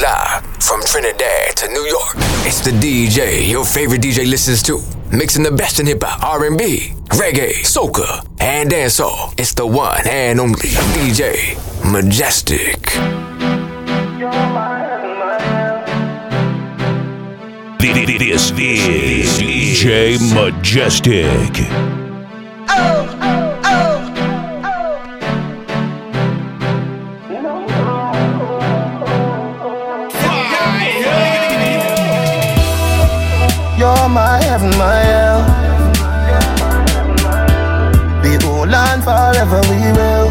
live from Trinidad to New York. It's the DJ your favorite DJ listens to, mixing the best in hip hop, R&B, reggae, soca, and dancehall. It's the one and only DJ Majestic. This is DJ Majestic. Oh, oh, oh. My heaven, my hell. Be hold on forever, we will.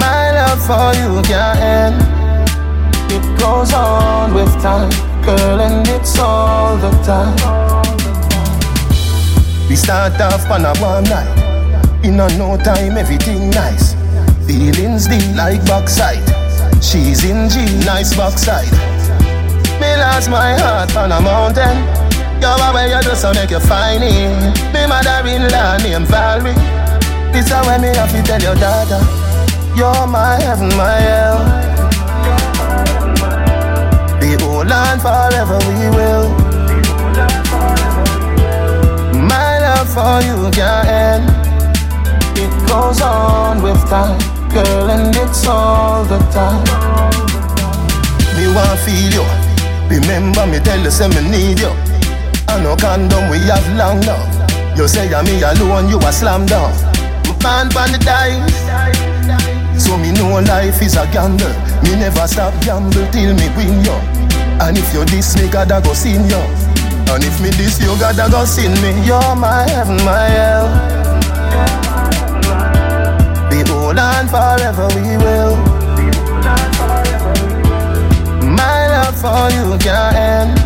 My love for you can't end. It goes on with time, girl, and it's all the time. We start off on a one night. In a no time, everything nice. Feelings deep like backside. She's in G, nice backside. Me lost my heart on a mountain. You're where you do so make you find it. Me mother-in-law named Valerie. This is when me have to tell your daughter. You're my heaven, my hell. Be hold on forever, we will. My love for you can't end. It goes on with time, girl, and it's all the time. Me want feel you. Remember me tell you say me need you. I no condom we have long now. You say I'm me alone, you a slam down. Man pan the dice. So me know life is a gamble. Me never stop gamble till me win you. And if you diss me, God I go sin you. And if me diss you, God I go sin me. You're my heaven, my hell. Be hold on forever, we will. For you can't.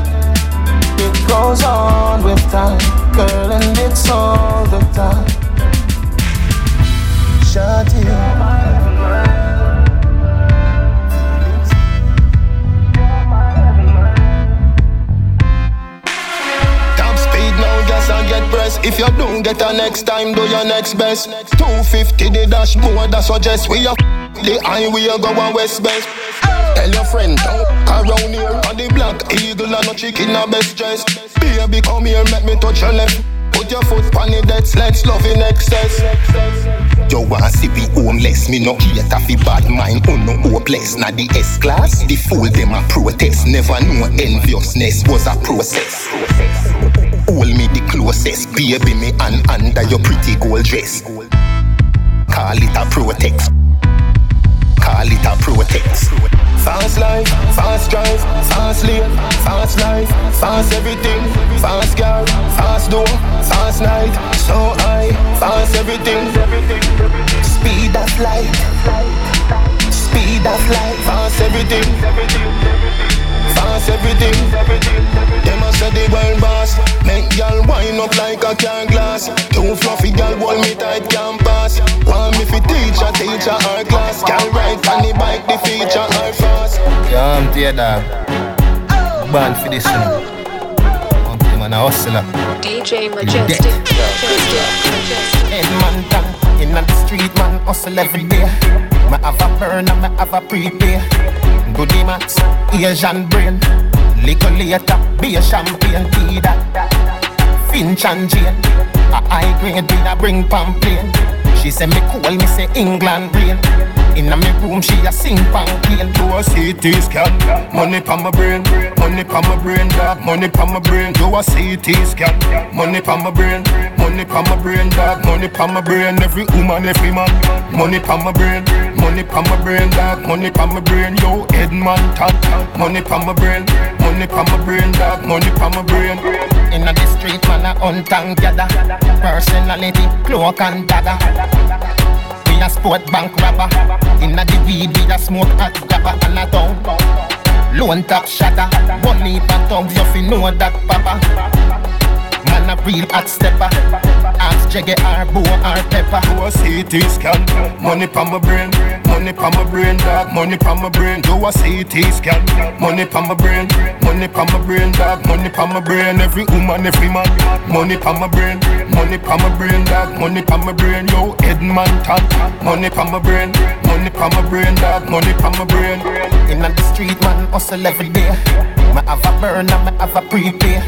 It goes on with time, girl, and it's all the time. Gas and get press. If you don't get a next time, do your next best. 250 the dashboard, that suggest we are the highway go on west best. Tell your friend, around here on the black eagle and no chicken a best dress. Baby, come here, make me touch your left. Put your foot on the dead let's love in excess. You want see we homeless, me no cater fi bad mind, oh no hopeless. Na the S class, the fool them a protest. Never know enviousness was a process. Hold me the closest, baby me and under your pretty gold dress. Call it a protect. Call it a protect. Fast life, fast drive, fast lane, fast life, fast everything, fast girl, fast door, fast night, so high, fast everything. Speed of light, speed of light, fast everything, fast everything. Them a say the world boss, make y'all wind up like a car glass. Too fluffy, y'all hold me tight, can't pass. Want me fi teach a teacher our class, can ride on the bike, the feature our fast. Yo, I'm tear dog. Born for this, you know. I'm man a hustler. DJ Majestic. Head man down, in the street man hustle every day. Me have a burn and me have a prepay. Goody max, Asian brain. Little later, be a champagne, tea. Finch and Jane. A high grade beer a bring pamphlet. She say me cool, me say England rain. Inna me room, she a sing pamphlet. Do a CT scan, money pa my brain, money pa my brain, dog, money pa my brain. Do a CT scan, money pa my brain, money pa my brain, dog, money pa my brain. Every woman, every man, money pa my brain, money pa my brain, dog, money pa my brain. Yo, head man, top, money pa my brain, money pa my brain, dog, money pa my brain. Inna the street, man, hunt and gather. Personality, cloak and dagger. We a sport bank robber. Inna the weed, we a smoke hot grabber and a down. Lone top shatter. Money for tongues, you fi know that papa. Man a real hot stepper. Jaggy or Bo or Pepper. Do a CT scan. Money pa my brain, money pa my brain, dog. Money pa my brain. Do a CT scan. Money pa my brain. Money pa my brain, dog. Money pa my brain. Every woman, every man. Money pa my brain. Money pa my brain, dog. Money pa my brain. Yo, Edmonton. Money pa my brain. Money pa my brain, dog. Money pa my brain. In the street, man, hustle every day. Me have a burn and me have a prepay.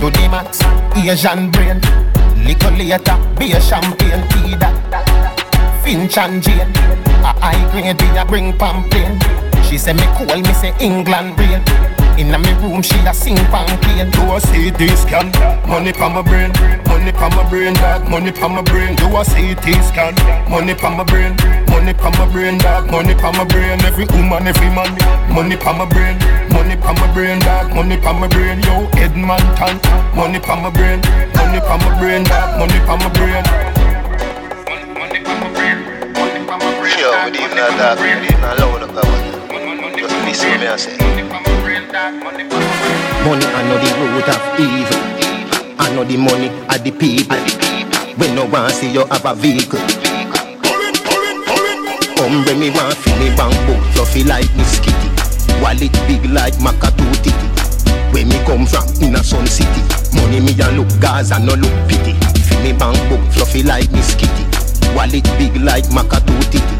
Do the max, Asian brain. Liquor later, be a champagne, tea that. Finch and Jane. A high grade, we a bring pamphlet. She say me cool, me say England rain. Inna me room, she a sing pamphlet. Do a CT scan. Money pa my brain. Money pa my brain, dog. Money pa my brain. Do a CT scan. Money pa my brain. Money pa my brain, dog. Money pa my brain. Every woman, every man. Money pa my brain. Money pa my brain, dog. Money pa my brain. Yo, Edmonton. Money pa my brain. Money pa my brain, dog. Money pa my brain. Money pa my brain. Money pa my brain. Yo, we even not dark, we even not loud up. Just listen to me and say. Money I know the root of evil. I know the money are the people. When no one see you have a vehicle. Hombre me want fi me bank book fluffy like me skitty. Wallet big like Macatoo titty. Where me come from in a sun city. Money me a look Gaza no look pity. Fi me bank fluffy like me skitty. Wallet big like Macatoo titty.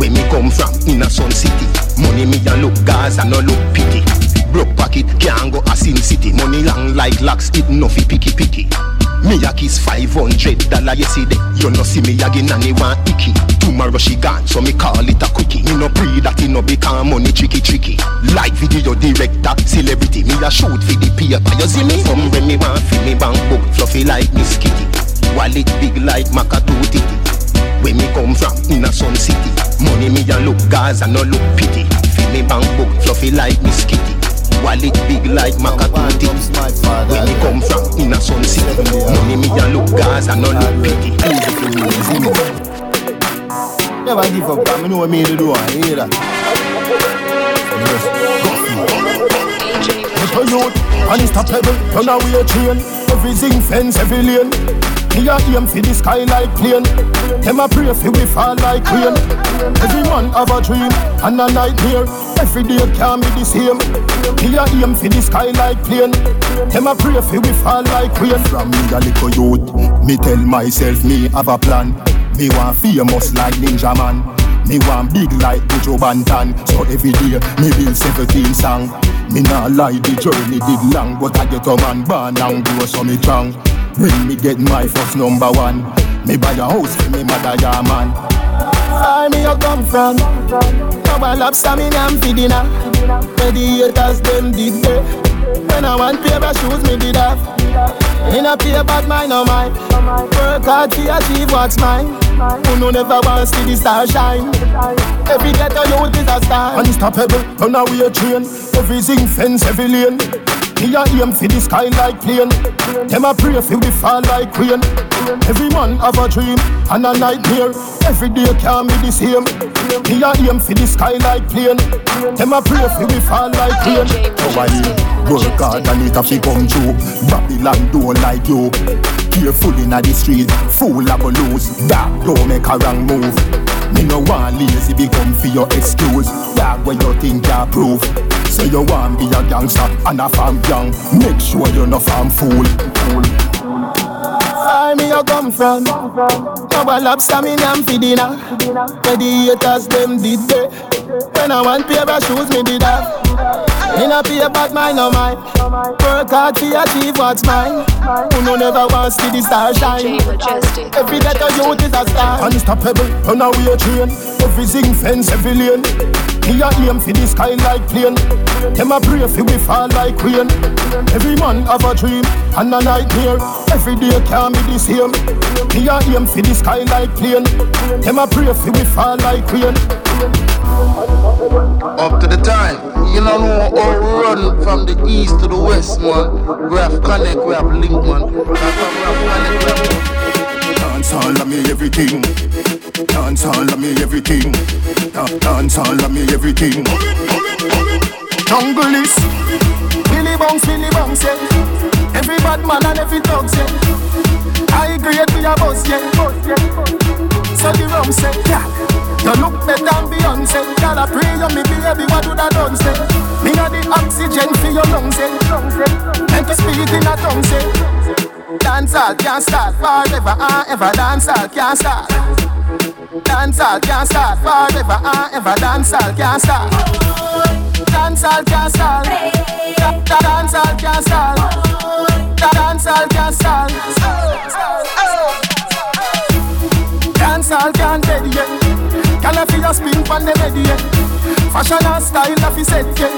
Where me come from in a sun city. Money me a look Gaza no look pity. Broke pocket can't go a sin city. Money long like locks it fi picky picky. Me a kiss 500 dollar yesterday. You no see me again and he want icky. Tomorrow she gone, so me call it a quickie. Me no pre that it no become money tricky tricky. Like video director, celebrity. Me a shoot for the paper. You see me? Some when me want fi me bank book fluffy like Miss Kitty. Wallet big like Macatoo titty. Where me come from in a sun city. Money me a look Gaza no look pity. Feel me bank book fluffy like Miss Kitty. Wallet big like Macatoo titty. Where me come from in a sun city. Money me a look Gaza no look pity. Never give up, man. I know what me to do. I hear that. DJ Little youth, unstoppable, run away train. Everything fence, every lane. Me a aim for the sky like plane. Them a pray for we fall like rain. Every man have a dream and a nightmare. Every day can be the same. Me a aim for the sky like plane. Them a pray for we fall like rain. From me a little youth, me tell myself me have a plan. Me want famous like Ninja Man. Me want big like Buju Banton So every day me build 17 song. Me nah lie the journey did long But I get a man born and grow so me strong. When me get my first number one Me buy a house for me mother yeah man. Where me you come from? No one lobster me name for dinner. Where the them did there When I want pair of shoes me did have In a pair but mine no mine Work hard to achieve what's mine. Who no never want see the star shine. Every ghetto youth is a star. Unstoppable, run away train. Everything fence, every lane Me a aim for the sky like plane. Them a pray for we fall like rain. Every man have a dream and a nightmare. Every day can be the same. Me a aim for the sky like plane. Them a pray for we fall like rain. So I work hard and it a fi come true. Babylon don't like you. Careful inna the street, fool a lose. Dog don't make a wrong move Me no want lazy become for your excuse. Dog when you think you prove Say you want be a gangster and a farm young Make sure you no farm fool. Where me you come from? No a lobster me name for dinner. Where the haters them did they When I want pair of shoes me did have. In a pay but mine no mine Work hard to achieve what's mine. Who no never wants to the star shine. Every ghetto youth is a star. Unstoppable, run away train. Everything fence, every lane. Me a aim for the sky like plane. Them a pray for we fall like rain. Every man have a dream and a nightmare. Every day can be the same. Me a aim for the sky like plane. Them a pray for we fall like rain Up to the time. You know how oh, we run from the east to the west, man. We have connect, we have link, man. Dance all of me everything. Dance all of me everything. Da- Dance all of me everything. Jungle is Billy Bounce, Billy Bounce, yeah. Every bad man and every dog, yeah. I grade me a boss, yeah. So the rum say, yeah. You look better than Beyonce. girl a pray you me baby, what do that done say? Me a the oxygen for your lungs, say. And to speak in a tongue, say. Dancehall can't start forever and ever. Dancehall can't start. Dancehall can't start forever and ever. Dancehall can't start. Dancehall can't start. Dancehall can't start. Dancehall can't. Dancehall can't dead yet. Can I feel your spin from the bed yet? Fashion and style of set yet.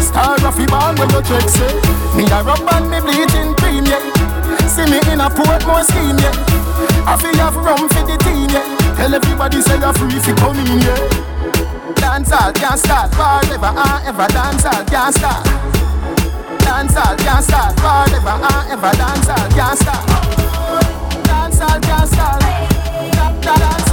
Star of the ball when you check say. Me a rub and me bleaching cream yet. See me in a Portmore scheme yet. I feel have rum for the team yet. Tell everybody say you're free fi come in yet. Dancehall can't start forever and ever. Dancehall can't start. Dancehall can't start forever and ever. Dancehall can't start. Dancehall can't start. Dancehall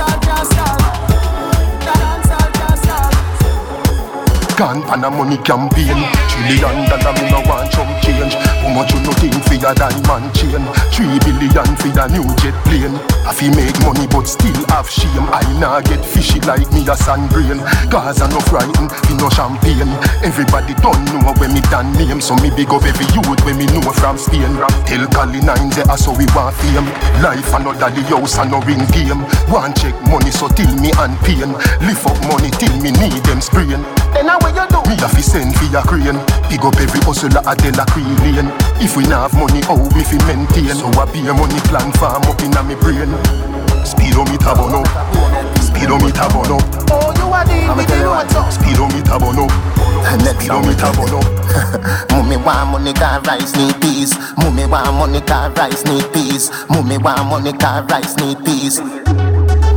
Gone pan a money campaign. Trillion dollar me no want chump change. How much you no think for your diamond chain? Three billion for your new jet plane. I fi make money but still have shame. I nah get fishy like me a sand brain. Cause I no frighten, fi no champagne Everybody don't know when me done name. So me big up every youth when me know from Spain. Tell Cali nine I so we want fame. Life another the house and no ring game. Want check money so till me and pain. Lift up money till me need them sprain. Then how will you do? me a fi send fi a crane Big up every hustler a tell a queen lane If we not have money, how we fi maintain So I be a money plan farm up inna me brain Speedometer burn up Speedometer burn up Oh, you are the I'ma tell you what. Speedometer burn up Next song we Speedometer burn up Mummy want money car rice need peace. Mummy want money car rice need peace. Mummy want money car rice need peace.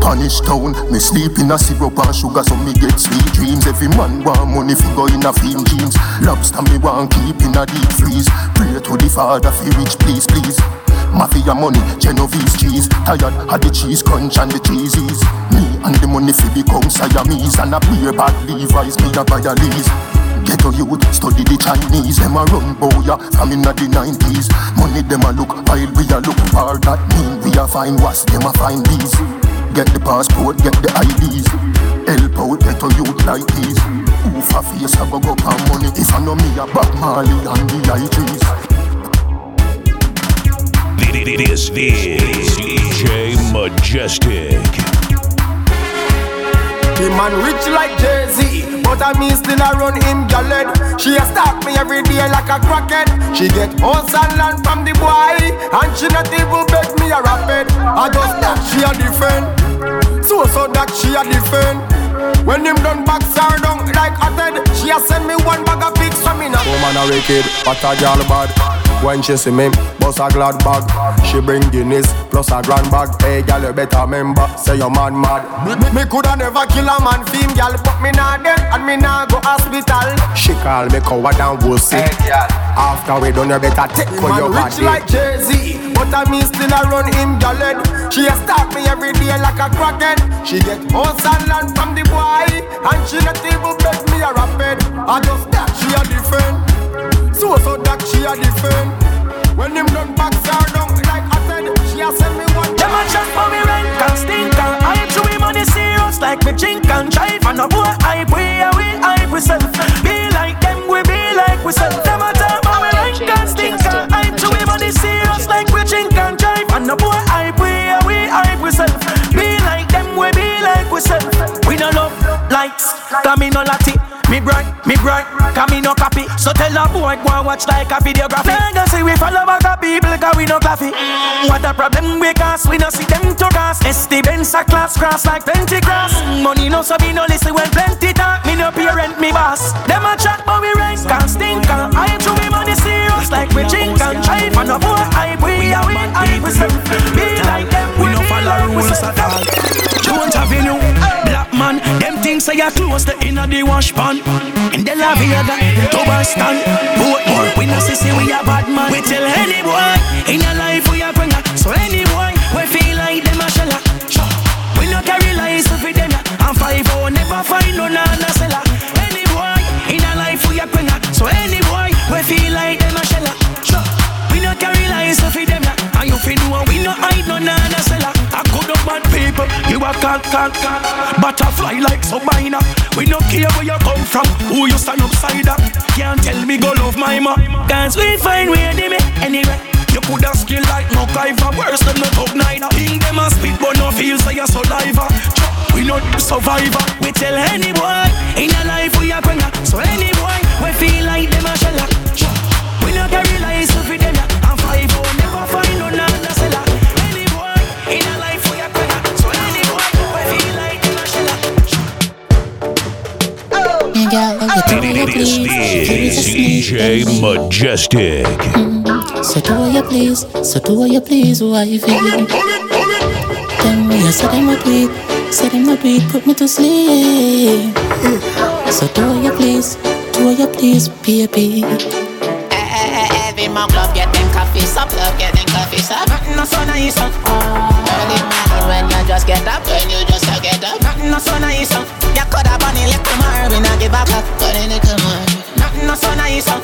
Punish town, me sleep in a syrup and sugar so me get sweet dreams. Every man want money fi go in a film jeans. Lobster me want keep in a deep freeze. Pray to the father fi rich please please. Mafia money, Genovese cheese. Tired of the cheese crunch and the cheesies Me and the money fi become Siamese And a beer bad Levi's. Me a buy a lease. Ghetto youth, study the Chinese. Them a run boya from inna the 90s Money them a look while we a look for That mean. We a find was them a find these Get the passport, get the IDs Help out ghetto youth like these. Oof a face a go go pan money. If I know me a Bob Marley and the I-Threes This is DJ Majestic. The man rich like Jay-Z But I me still a run him galed. She a stalk me every day like a crackhead. She get house and land from the boy And she not even beg me a rap it I just that she a defend So so that she a defend when him done box her down like a head She a send me one bag of pics from me now Woman a wicked, but a girl bad. When she see me, bust a glad bag. She bring Guinness plus a grand bag. Hey, girl, you better remember, say your man mad. Me, me coulda never kill a man film gal But me nah dead and me nah go hospital She call me coward and wussy. After we done, you better take for Man your rich body. like Jay-Z But I me still a run him galed She a stalk me every day like a crackhead She get house and land from the boy And she not even beg me a rap it I just that she a defend So so that she had a defend. When him done box her down like I said She a send me one Them a chat for me rank and stink and I chew him money serious like me drink and drive. And a boy hype we and we hype we self Be like them we be like we self Them a chat for me rank and stink and I chew him money serious like we drink and drive. And a boy hype we and we hype we self Be like them we be like we self We no love likes, cause me no lati me bright, me bright, cause me no copy. So tell a boy go and watch like a videography. Go say we follow back a people cause we no coffee. Mm, What a problem we cause, we no see them to gas ST Benz a class cross like plenty grass. Money no so me no listen when plenty talk. Me no parent, me boss. Them a chat but we rank and stink and I chew me money serious like we drink and drive. And a boy hype we are we hype we self Be like them we no follow rules at all. Jones Avenue, black man Them things say you close the inner the wash pan. In the La Vega, to Boston Boat more, we no see say we a bad man. We tell any boy, in a life we a bringer So any boy, we feel like them a shella. We no carry lies for them And five oh never find no nana you a cock cock Butterfly like Sabina We no care where you come from, who you stand upside up. Can't tell me go love my ma. Cause we find way to me anyway. You could have skill like no kiver, worse than no top neither. King them a spit, but no feel so you saliva. We not survivor. We tell any boy in a life we are bringer. So any boy we feel like them a sheller. We no carry lies to feed them. Girl, oh, you do what you please. A DJ me. Majestic. So do what you please, so do what you please, wifey. Them way, so them a do it, so them a it, put me to sleep. So do what you please, do what you please, baby. Every mug love get them coffee up, love get them. Nothing no so nice up. Early morning when you just get up, when you just get up. Nothing no so nice up. You coulda bunny left tomorrow, we not give up. In the tomorrow, nothing no so nice up.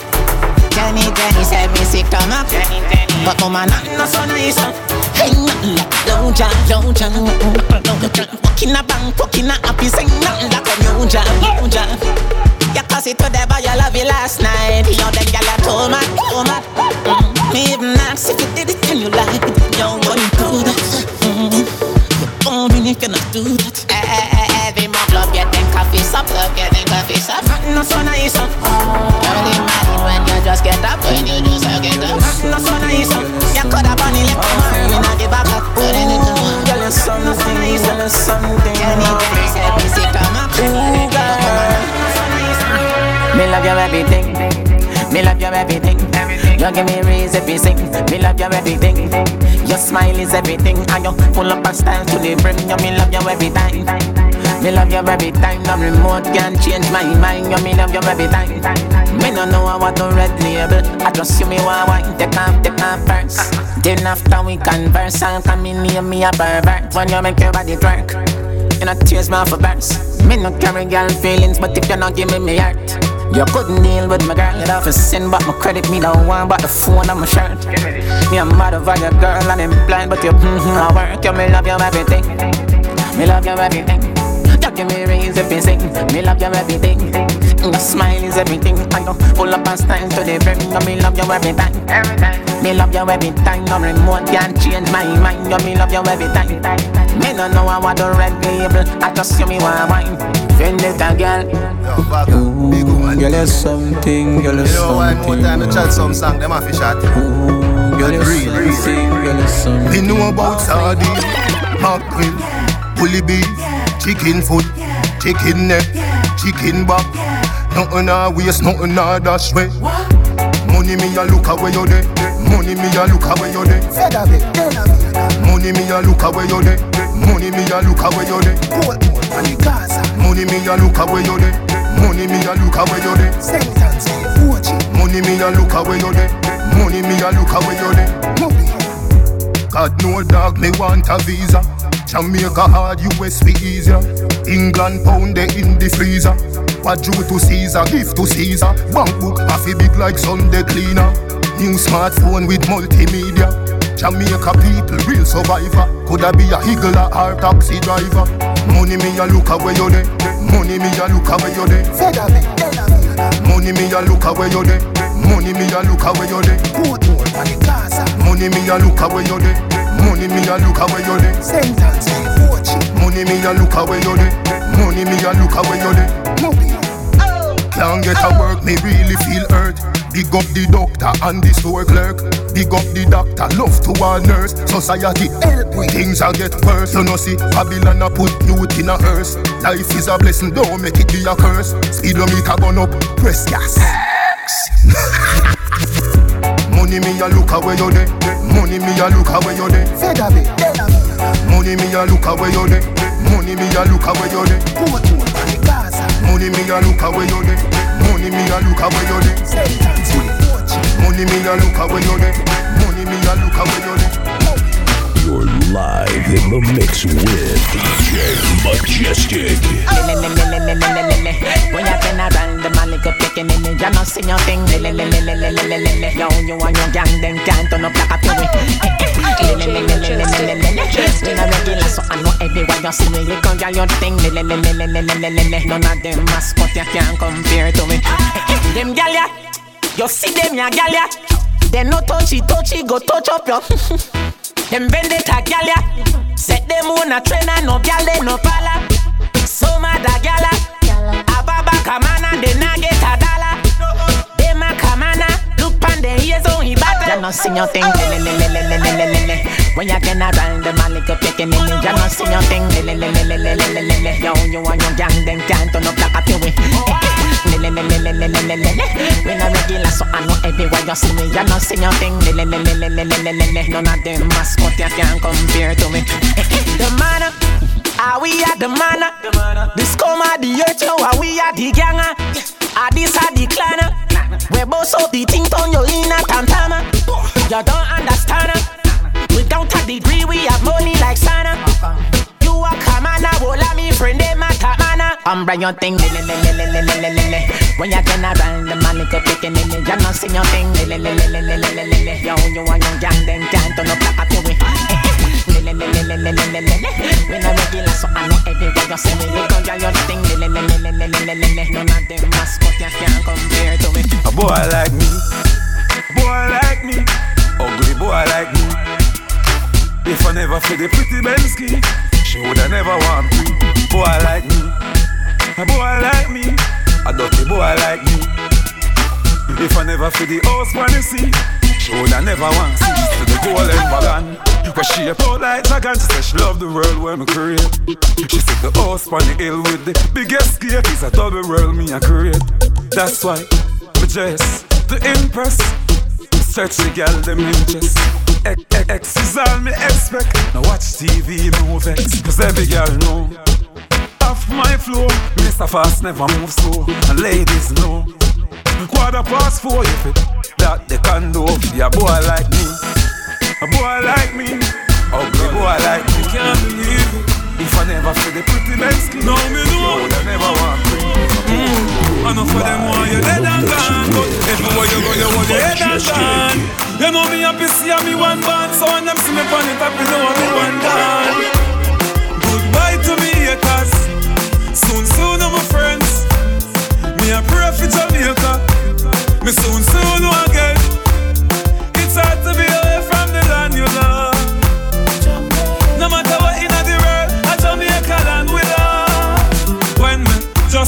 Jenny, Jenny said me sick stomach. Jenny, Jenny. But mama, nothing no so nice up. Hey, nothing like don't jam, don't jam, don't jam. Walking a bank, walking a happy, sing nothing like a new jam, new jam. You pass it to the boy you love you last night. You know them gyal a too mad, too mad. Mm. Ask if you did it and you like it. You wouldn't do that. Mm. Oh, me you cannot do that. Every mug love get them coffee up, love get them coffee up. Nothing no so nice up. Early morning when you just get up, when you just get up. Nothing no so nice up. You coulda bunny left tomorrow, we not give back up. But in it Girl, you're something, girl, you're something. Jenny, Jenny said me sick. Ooh, girl. Me love you everything. Me love you everything. You give me reason to sing. Me love you everything. Your smile is everything. And you full up of style to the brim. You me love you every time. Me love you every time. No remote can change my mind. You me love you every time. Me no know I want to red label. I just you me want wine. Take off, off first. Then after we converse, and come in near me a pervert. When you make your body twerk. You know tears off a burst. Me no carry girl feelings, but if you not give me me heart, you couldn't deal with my girl. You have to send back my credit, me no one but the phone on my shirt. Me a mad over your girl and I'm blind, but you mm-hmm, I work. You me love you everything. Me love you everything. You give me to sing. Me love you everything. Your smile is everything. I know pull up and style to the brim. You me love you every time. Me love you every time. No remote can change my mind. You me love you every time. Me no know I want the red label. I just you me want wine. Friend little girl. Ooh, girl, you're something, girl, you're You know why more something. time to chat some song, them have to shot. Ooh, girl, you're Real, real. something, girl, you're something. Me know about sardine, mackerel, bully beef, chicken foot, chicken neck, chicken back. Nothing a waste, nothing a dash way. Money me a look away you there. Money me a look away you there. Money me a look away you there. Money me a look away you there. Money me a look away you there. Money me a look away you there. Money me a look away you there. Money me a look away you there. God no dog, me want a visa. Jamaica hard, US be easier. England pound they in the freezer. What due to Caesar, give to Caesar. Bank book half big like Sunday cleaner. New smartphone with multimedia. Jamaica people, real survivor. Coulda be a higgler or taxi driver. Money me a look away you there. Money me a look away you there. Money me a look away you there. Money me a look away you there. Money me a look away you there. Money me a look away you there. Money me a look away you there. Money me a look away you there. Can't get a work, me really feel hurt. Big up the doctor and the store clerk. Big up the doctor, love to a nurse. Society help me. Things a get worse. You know see, Babylon a put youth in a hearse. Life is a blessing, don't make it be a curse. Speedometer gone up, press gas. Money me a look away you there. Money me a look away you there. Money me a look away you there. Money me a look away you there. Money me a look away you there. Money me a look away you there. Money me a look away you there. Money me a look away you there. You're live in the mix with DJ Majestic. When you turn around, the man lick up picking in it, you not see your thing. Yo, you and your gang, them can't turn up like a fury. We not regular, so I know everywhere you see me. You girl, your thing. None of them mascot you can't compare to me. Them gal ya, you see them ya gal ya. They no touchy touchy, go touch up your. them vendetta gal ya. Set them on a train and no gal they no pala. So mad a gal ya. Ababa kamana, they not get a dollar. Them a kamana, look pan the ears on he battle. You no sing your thing, When you can around them, I lick up your in it. You no sing your thing, le le le le le. Yo, you and your gang, them can't turn up like a peewee. Le le le le le. We not regular, so I know everywhere you see me. You no sing your thing, le le le le le. None of them mascot you can't compare to me. The man. Ah, we are the man. This come at the earth, yo, ah, we are the gang. Ah, this are the clan. We both out the thing on your in a tantama. You don't understand. Without a degree, we have money like Santa. You a commoner, all of me friend they a top manner. I'm Brian thing, lily lily lily lily lily. When you turn around, the money go picking in it. You not seeing your thing, lily lily lily lily lily. Yo, you a young gang, then can't turn up like a kiwi. Lily lily lily lily lily. We not regular, so I know everywhere you see me. You go do your thing, lily lily lily lily lily. None of them mascot you can't compare to me. A boy like me, a boy like me, ugly boy like me. If I never feel the pretty Bensky, she woulda never want me. Boy like me, a boy like me, a dirty boy like me. If I never feel the house you see, she woulda never want see oh. to the golden wagon. Where she a out like dragon, she said she love the world when me create. She said the house on the hill with the biggest gate is a double world me a create. That's why me dress to impress. Search the gal them inches. X, is all me expect. Now watch TV, no vex. Cause every girl know. Off my flow, Mr. Fast never move slow. And ladies know. Quarter past four, if it that they can do. Yeah, boy like me. A boy like me. Ugly boy like me. Can't believe it. If I never feel the pretty Bensky, no me know. I never want me. Mm. I know for them why you dead and gone, but everywhere you go, you want your head and gone. You know me happy see me one band, so when them see me on it, happy know me one gone. Goodbye to me haters, soon soon I'm my friends. Me a pray for Jamaica, me soon soon know again. It's hard to be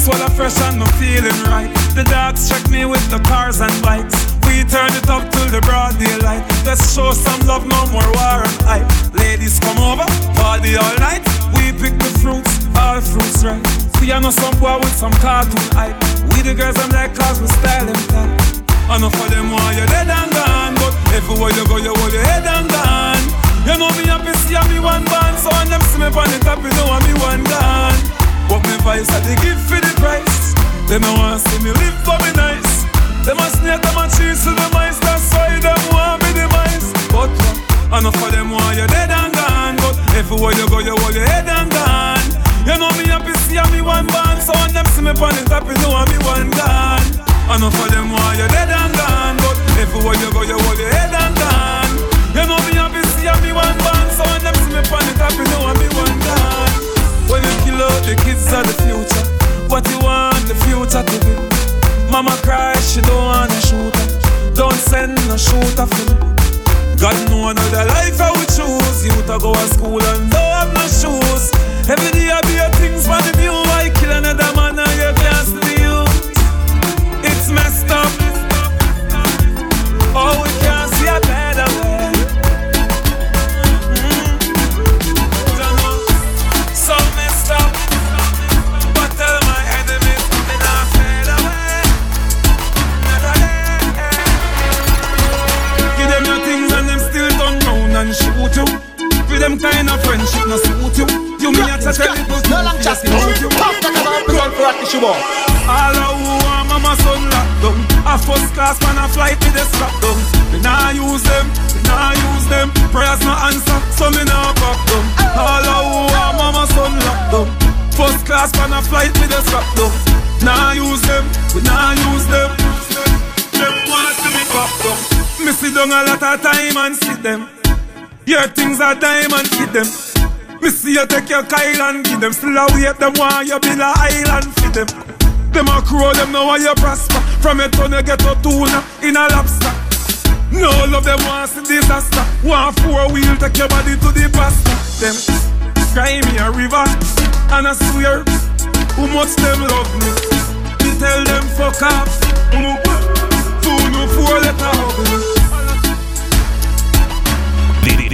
wanna fresh and no feeling right. The dogs check me with the cars and bikes. We turn it up till the broad daylight. Let's show some love, no more war and hype. Ladies come over, party all night. We pick the fruits, all fruits right. See I know some boy with some cartoon hype. We the girls I'm like cause we style them tight. Know for them why you're dead and gone, but everywhere you go you hold your head and gone. You know me happy see me one band, so when them see me on the top, you know I'm me one gone. But me vice I they give for the price. They no want see me live for me nice. Them a snake, them a cheese to the mice. That's why them want me the mice. But uh, I know for them why you're dead and gone. But everywhere you go, you hold your head and gone. You know me happy see me one band, so when them see me on the top, you know I'm me one gone. Know for them why you're dead and gone. But everywhere you go, you hold your head and gone. You know me happy see me one band, so when them see me on the top, you know I'm me one gone. When you kill out the kids of the future, what you want the future to be? Mama cry, she don't wanna shoot her. Don't send no shooter for me. God know another life I would choose. You to go to school and don't have no shoes. Every day I be a things for the view. Why kill another man and you can't see you? It's messed up. Of friendship no suit you. You me a tell it but No long chat, no. Talk to them about blood for a tissue ball. all who want mama son locked down A first class man a flight with the strap down We nah use them, we nah use them Prayers no answer, so me nah back down All who want mama son locked down First class man a flight with the strap down Nah use them, we nah use them Them want to me back down Me sit down a lot of time and see them Your things are diamond, fit them. Me see you take your Kyle and give them. Still a them while you build a island fit them. Them a crow, them know why you prosper. From a ton you get a tuna in a lobster. No love them want see disaster. One four wheel take your body to the pasta. Them cry me a river and I swear who much them love me. Tell them fuck off. Two no four letter hug me.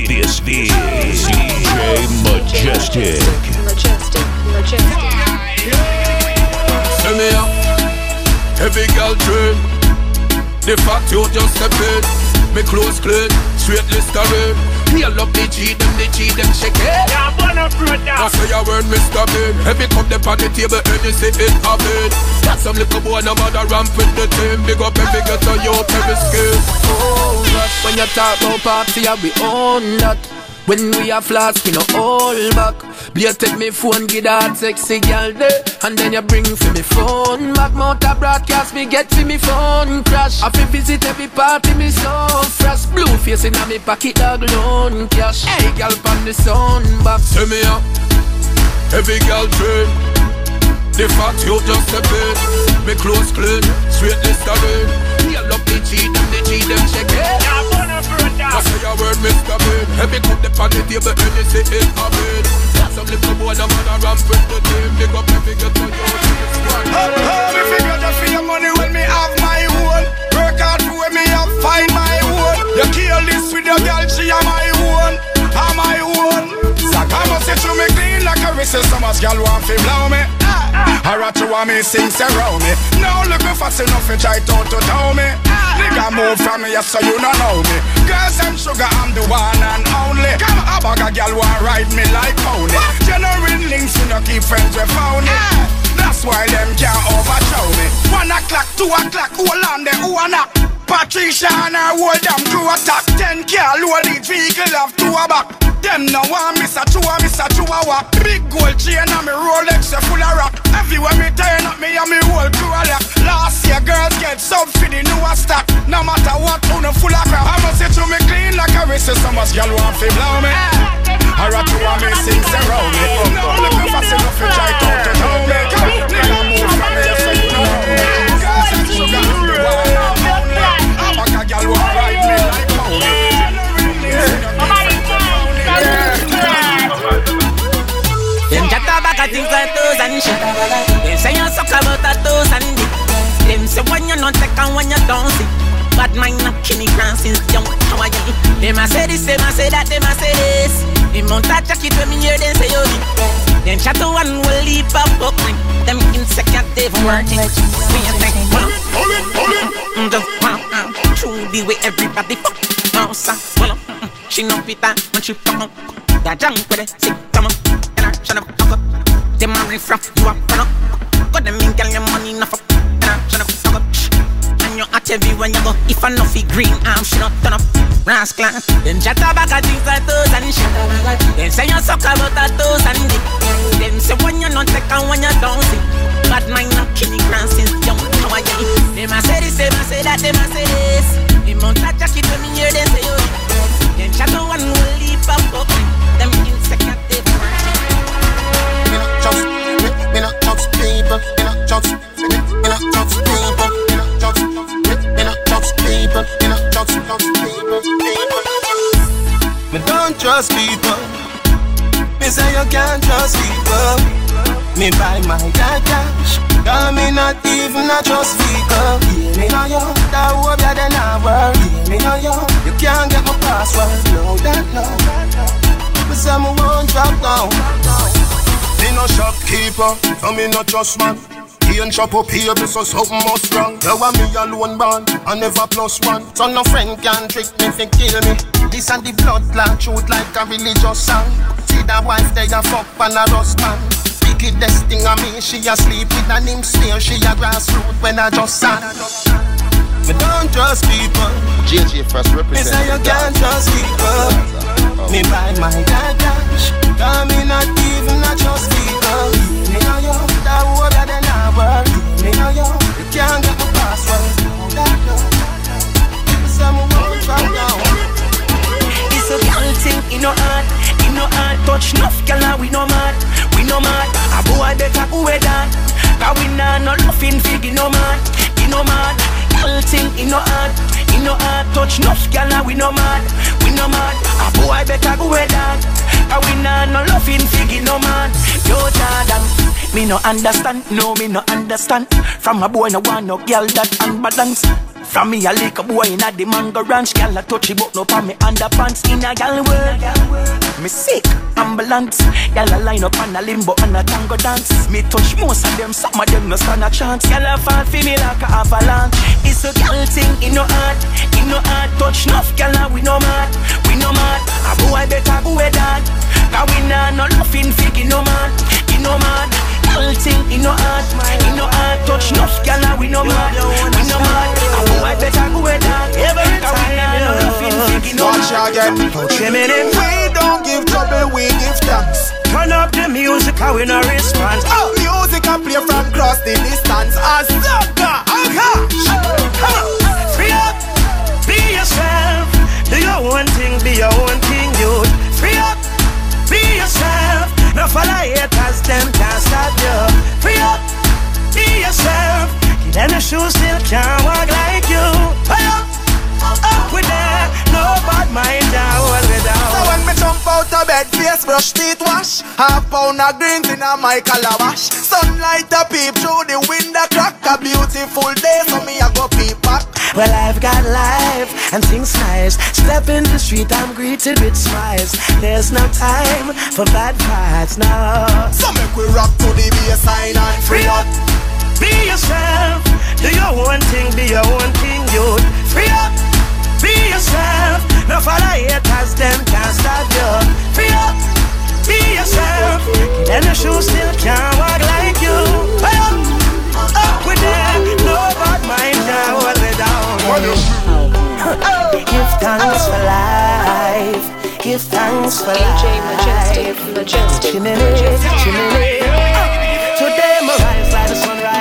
This is DJ Majestic. Majestic, majestic. Send me up, heavy girl train. The fact you just step in, me clothes clean, straight Listerine. Heal up the G, them the G, them shake it. Yeah, wanna fruit I say your word, Mr. Bean. Heavy cup them on the table, and you say it happen. Got some little boy, no matter ramp with the team. Big up every get on your every skill. Oh, that when you talk about party, yeah, we own that. When we are flask, we no hold back. Blaze take me phone, get that sexy girl there. And then you bring for me phone back. Motor broadcast, me get for me phone crash. I fi visit every party, me so fresh. Blue face in me pocket, dog loan cash. Hey, girl, pan the sun back. Send me up, heavy girl train. The fact you just step in, me clothes clean, straight Listerine. Heal up the G, them the G, them check it. I say your word, Mr. Bean. Heavy cup the on the table, say it happen. Got some little boy, no matter ramp with the team. Big up every get on your squad. Me figure just for your money when me have my own. Work hard for when me have find my own. You kill this with your girl, she am my own, am my own. Sakamo say to me clean like a whistle, so much girl want fi blow me. I rat you want me sing around me. Now look me fast enough to try to to tell me. Nigga move from me, so you don't know me. Girls and sugar, I'm the one and only. Come a bag a girl want ride me like pony. Genuine links, you know keep friends with phony. That's why them can't overthrow me. One o'clock, two o'clock, hold on there, who a knock? Patricia and her whole damn crew attack. Ten car load each vehicle have two a back. Them no want miss a chua, miss a chua walk. Big gold chain and me Rolex a full of rock. Everywhere me turn up, me and me whole crew a lock. Last year girls get sub for the newer stock. No matter what, who no full of crap. I must say to me clean like a whistle, so much girl want fi blow me. I rock you want me sing around me. No looking fast enough to try to to know me. Nigga chat about a things like toes and shit. Them say you suck about a toes and dick. Them say when you not take and when you don't see. Bad mind not kill me grand since young. How are you? Them a say this, them a say that, them a say this. Them on touch it when me hear them say yo. Them chat one will leap up up. Them insecure they working. We a think, hold it, hold it. Just wow, wow. True the way everybody fuck. No, sir, well, mm, she no pita when she fuck up. That junk with it, sick, come on. And I shut up, fuck up. Them a riff raff, you a run up. Got them in, girl, your money enough up. And I shut up, fuck up. And you at everywhere you go. If I fi green, I'm she not turn up. Rascal, them chat about a things like toes and shit. Them say you suck about a toes and dick. Them say when you not take and when you don't see. Bad mind not killing grand since young. How are you? Them a say this, them a say that, them a say this. Them on touch a kid when me hear them say yo. Them chat to one will leap up up. Them insecure Me people. People. People, people. Don't trust people. Me say you can't trust people. Me buy my dad cash. Cause me not even a trust vehicle. Yeah, me know you. That hope you then I work. Yeah, me know you. You can't get my password. No, that no. Me say me won't drop down. Me no shopkeeper, so me no trust man. He and shop up here, so something must wrong. You want me alone born, I never plus one. So no friend can trick me, fi kill me. This and the bloodline, truth like a religious song. See that wife they a fuck and a rust man. Wickedest thing of me, she a sleep with an him smear. She a grassroot when I just sang. Me don't trust people. JJ first represent. Me say you can't trust people. Oh. Me buy my dad cash. Cause me not even a trust people. Me know you, that then I work. Me know you, you can't get my password. Some now. It's a girl thing in no heart, in no heart. Touch enough, girl, and we no mad, we no mad. A boy better who we that. Cause we nah no loving fig in no man, in no man. Girl thing in no heart, in no heart. Touch enough, girl, and we no mad, we no mad. A boy better who we that. Cause we nah no loving fig in no man. Yo, Jordan me no understand, no me no understand. From a boy no want no girl that unbalance. From me a little boy in a the mango ranch. Girl a touchy but no pa me underpants. In a gal world Me sick, ambulance. Girl a line up on a limbo and a tango dance. Me touch most of them, some of them no stand a chance. Girl a fall for me like a avalanche. It's a girl thing, in no heart In no heart, touch enough girl a we no mad We no mad, a boy better go with that. Cause we nah no laughing fig, in no man In no mad. Girl thing, in no heart In no heart, touch enough girl a we no mad We no mad I better go that Every time Watch again Feminine We don't give trouble, we give thanks. Turn up the music, how we no response. Oh, music I play from across the distance. As sucker, then the shoes still can't walk like you. Up, up with that. No bad mind down, down. So when me jump out of bed, face brush, teeth wash. Half pound of greens in a my calabash. Sunlight a peep through the window crack. A beautiful day, so me a go peep back. Well, I've got life and things nice. Step in the street, I'm greeted with smiles. There's no time for bad vibes, no. So make we rock to the bassline and free up. Be yourself, do your own thing, be your own thing, you Free up, be yourself, no follow haters, them can't stop you. Free up, be yourself, then the shoes still can't walk like you. Hey up, up with them, no bad mind, now hold me down. Give thanks for life, give thanks for life. DJ Majestic, Majestic, Majestic. Today my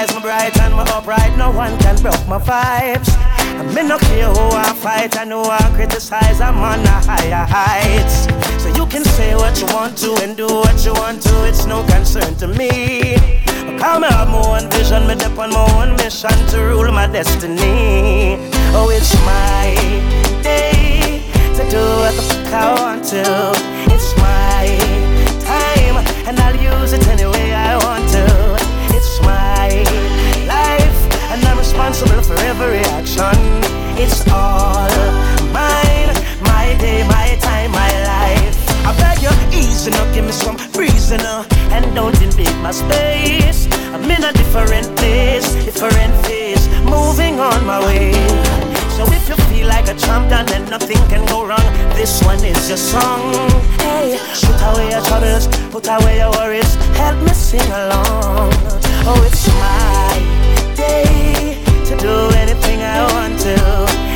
rise my bright and my upright. No one can broke my vibes. I me no care who I fight, I know I criticize. I'm on a higher heights. So you can say what you want to and do what you want to. It's no concern to me. Because me have my own vision, me dep on my own mission to rule my destiny. Oh, it's my day to do what the fuck I want to. It's all mine, my day, my time, my life. I beg you, easy now, give me some reason now, and don't invade my space. I'm in a different place, different phase, moving on my way. So if you feel like a champion, then nothing can go wrong. This one is your song. Hey, put away your troubles, put away your worries. Help me sing along. Oh, it's my day do anything I want to.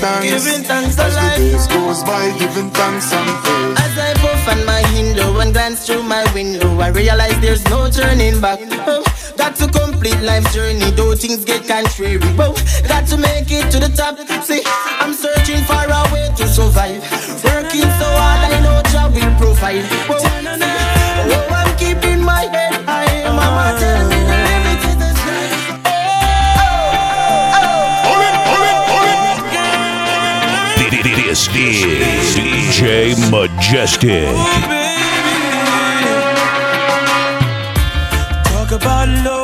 thanks. Giving thanks As the days goes by, giving thanks and praise. As I puff on my window and glance through my window, I realize there's no turning back. Oh, got to complete life's journey, though things get contrary. Oh, got to make it to the top. See, I'm searching for a way to survive. Working so hard, I know job will provide. Oh, is DJ Majestic. Talk about love.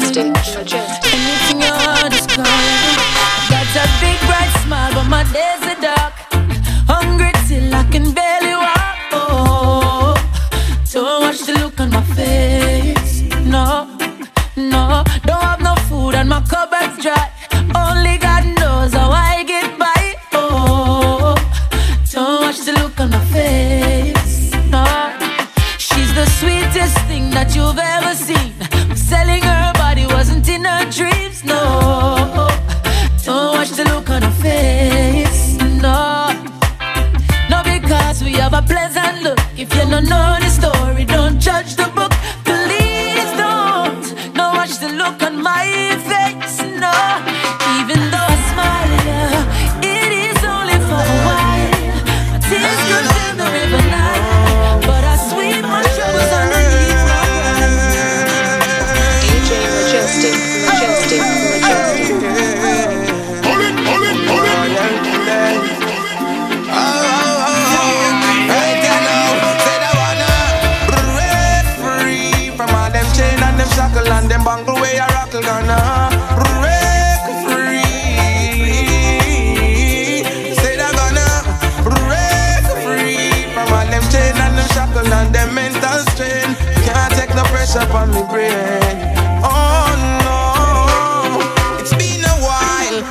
majestic. majestic.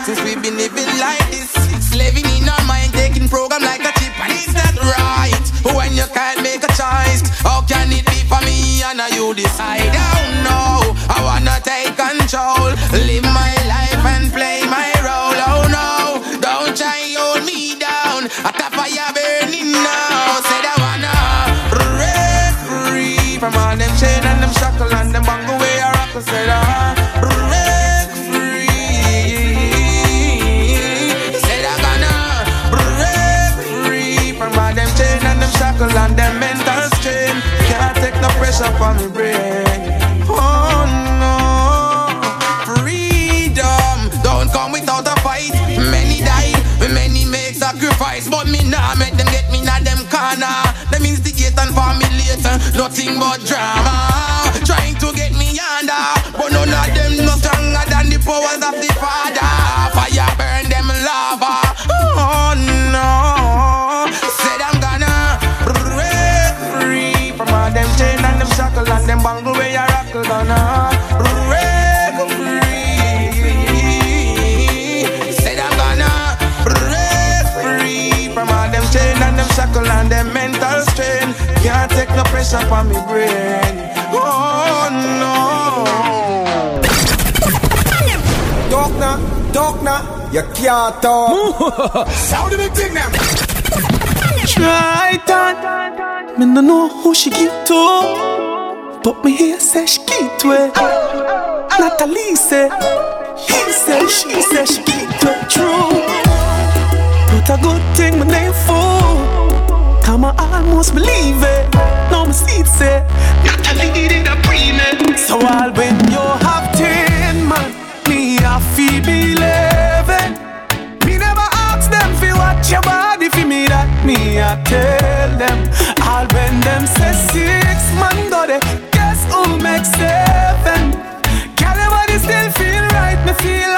Since we've been living like this. Slaving in our mind, taking program like a chip, and it's not right. When you can't make a choice, how can it be for me and you decide? Oh no, I wanna take control, live pressure from me brain. Oh no, freedom don't come without a fight. Many died, many make sacrifice, but me nah make them get me na them corner. Them instigate and formulate nothing but drama, no pressure from me brain. Oh no. Talk now, talk now, you can't talk. Sound the thing now. Try that. Me no know who she give to, but me hear say she give to it. Natalie say, he say, she say she give to. True, but a good thing my name for. Come I almost believe it. Now me see it say, did a pre So all when you have ten man, me I feel believing. Me never ask them fi watch your body fi me that me I tell them. All when them say six man go there, guess who makes seven? Girl, your body still feel right. Me feel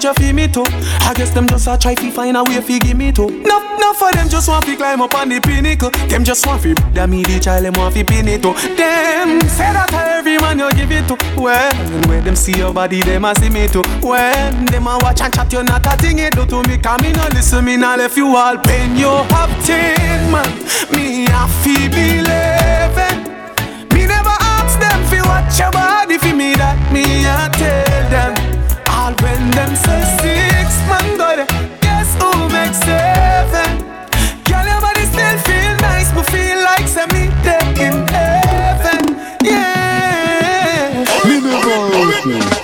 watch you fi me too. I guess them just a try fi find a way fi give me too. No, no for them just want fi climb up on the pinnacle. Them just want fi that me the child them want fi pin it too. Them say that to every man you give it to. Well, when them see your body, them a see me too. When them a watch and chat, you not a thing it do to me. Come me no listen, me no left you all pain. You have ten man, me a fi believing. Me never ask them fi watch your body fi me that me a tell them. All when them say six man go there, guess who makes seven? Girl, your body still feel nice, but feel like say me there in heaven. Yeah. Me never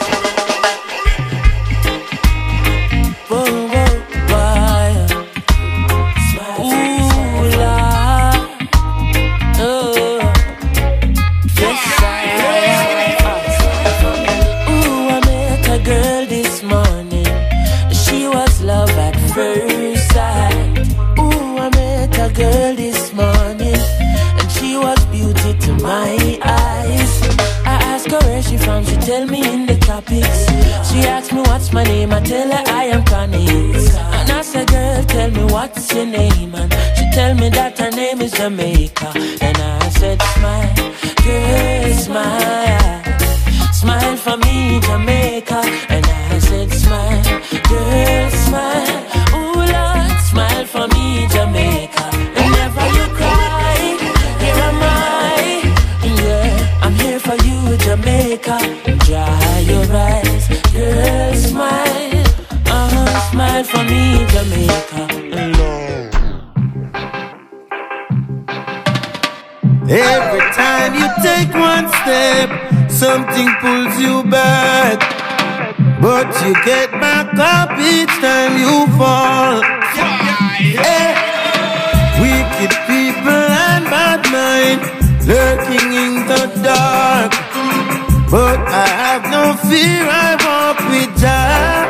up we die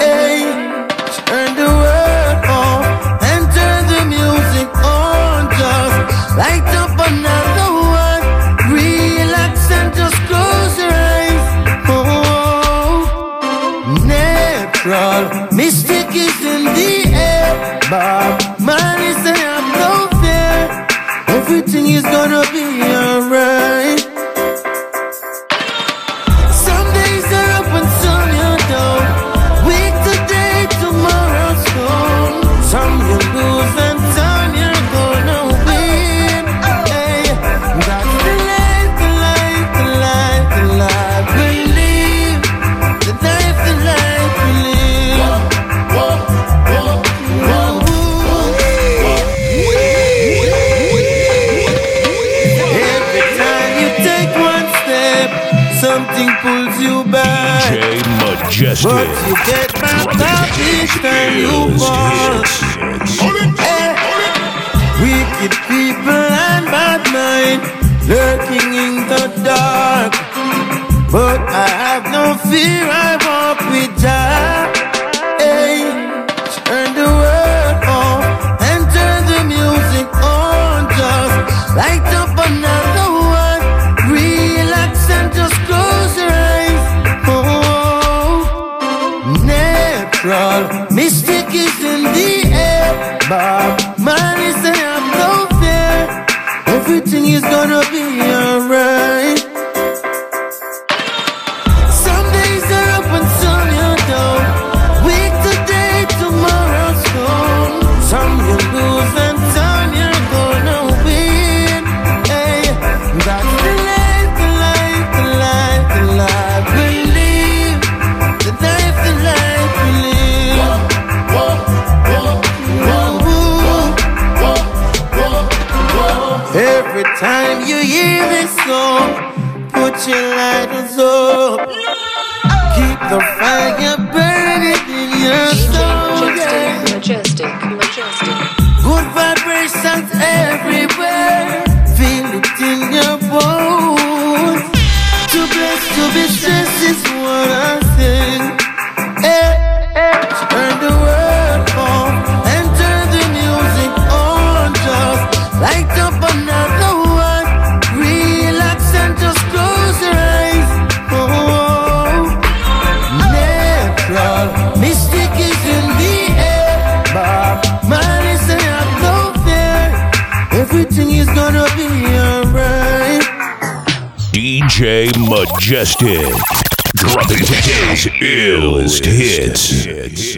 hey. Turn the world off and turn the music on. Just light up another one. Relax and just close your eyes. Oh. Natural mystic is in the air. Bob Marley say I'm no fear Everything you But you get my love each time you want. Hey, wicked people and bad mind lurking in the dark. But I have no fear. I roll. Mystic is in the air, Bob. Man, listen, I'm no fear. Everything is gonna be alright. your light is up. Keep the fire J. Majestic. Dropping today's illest hits. hits.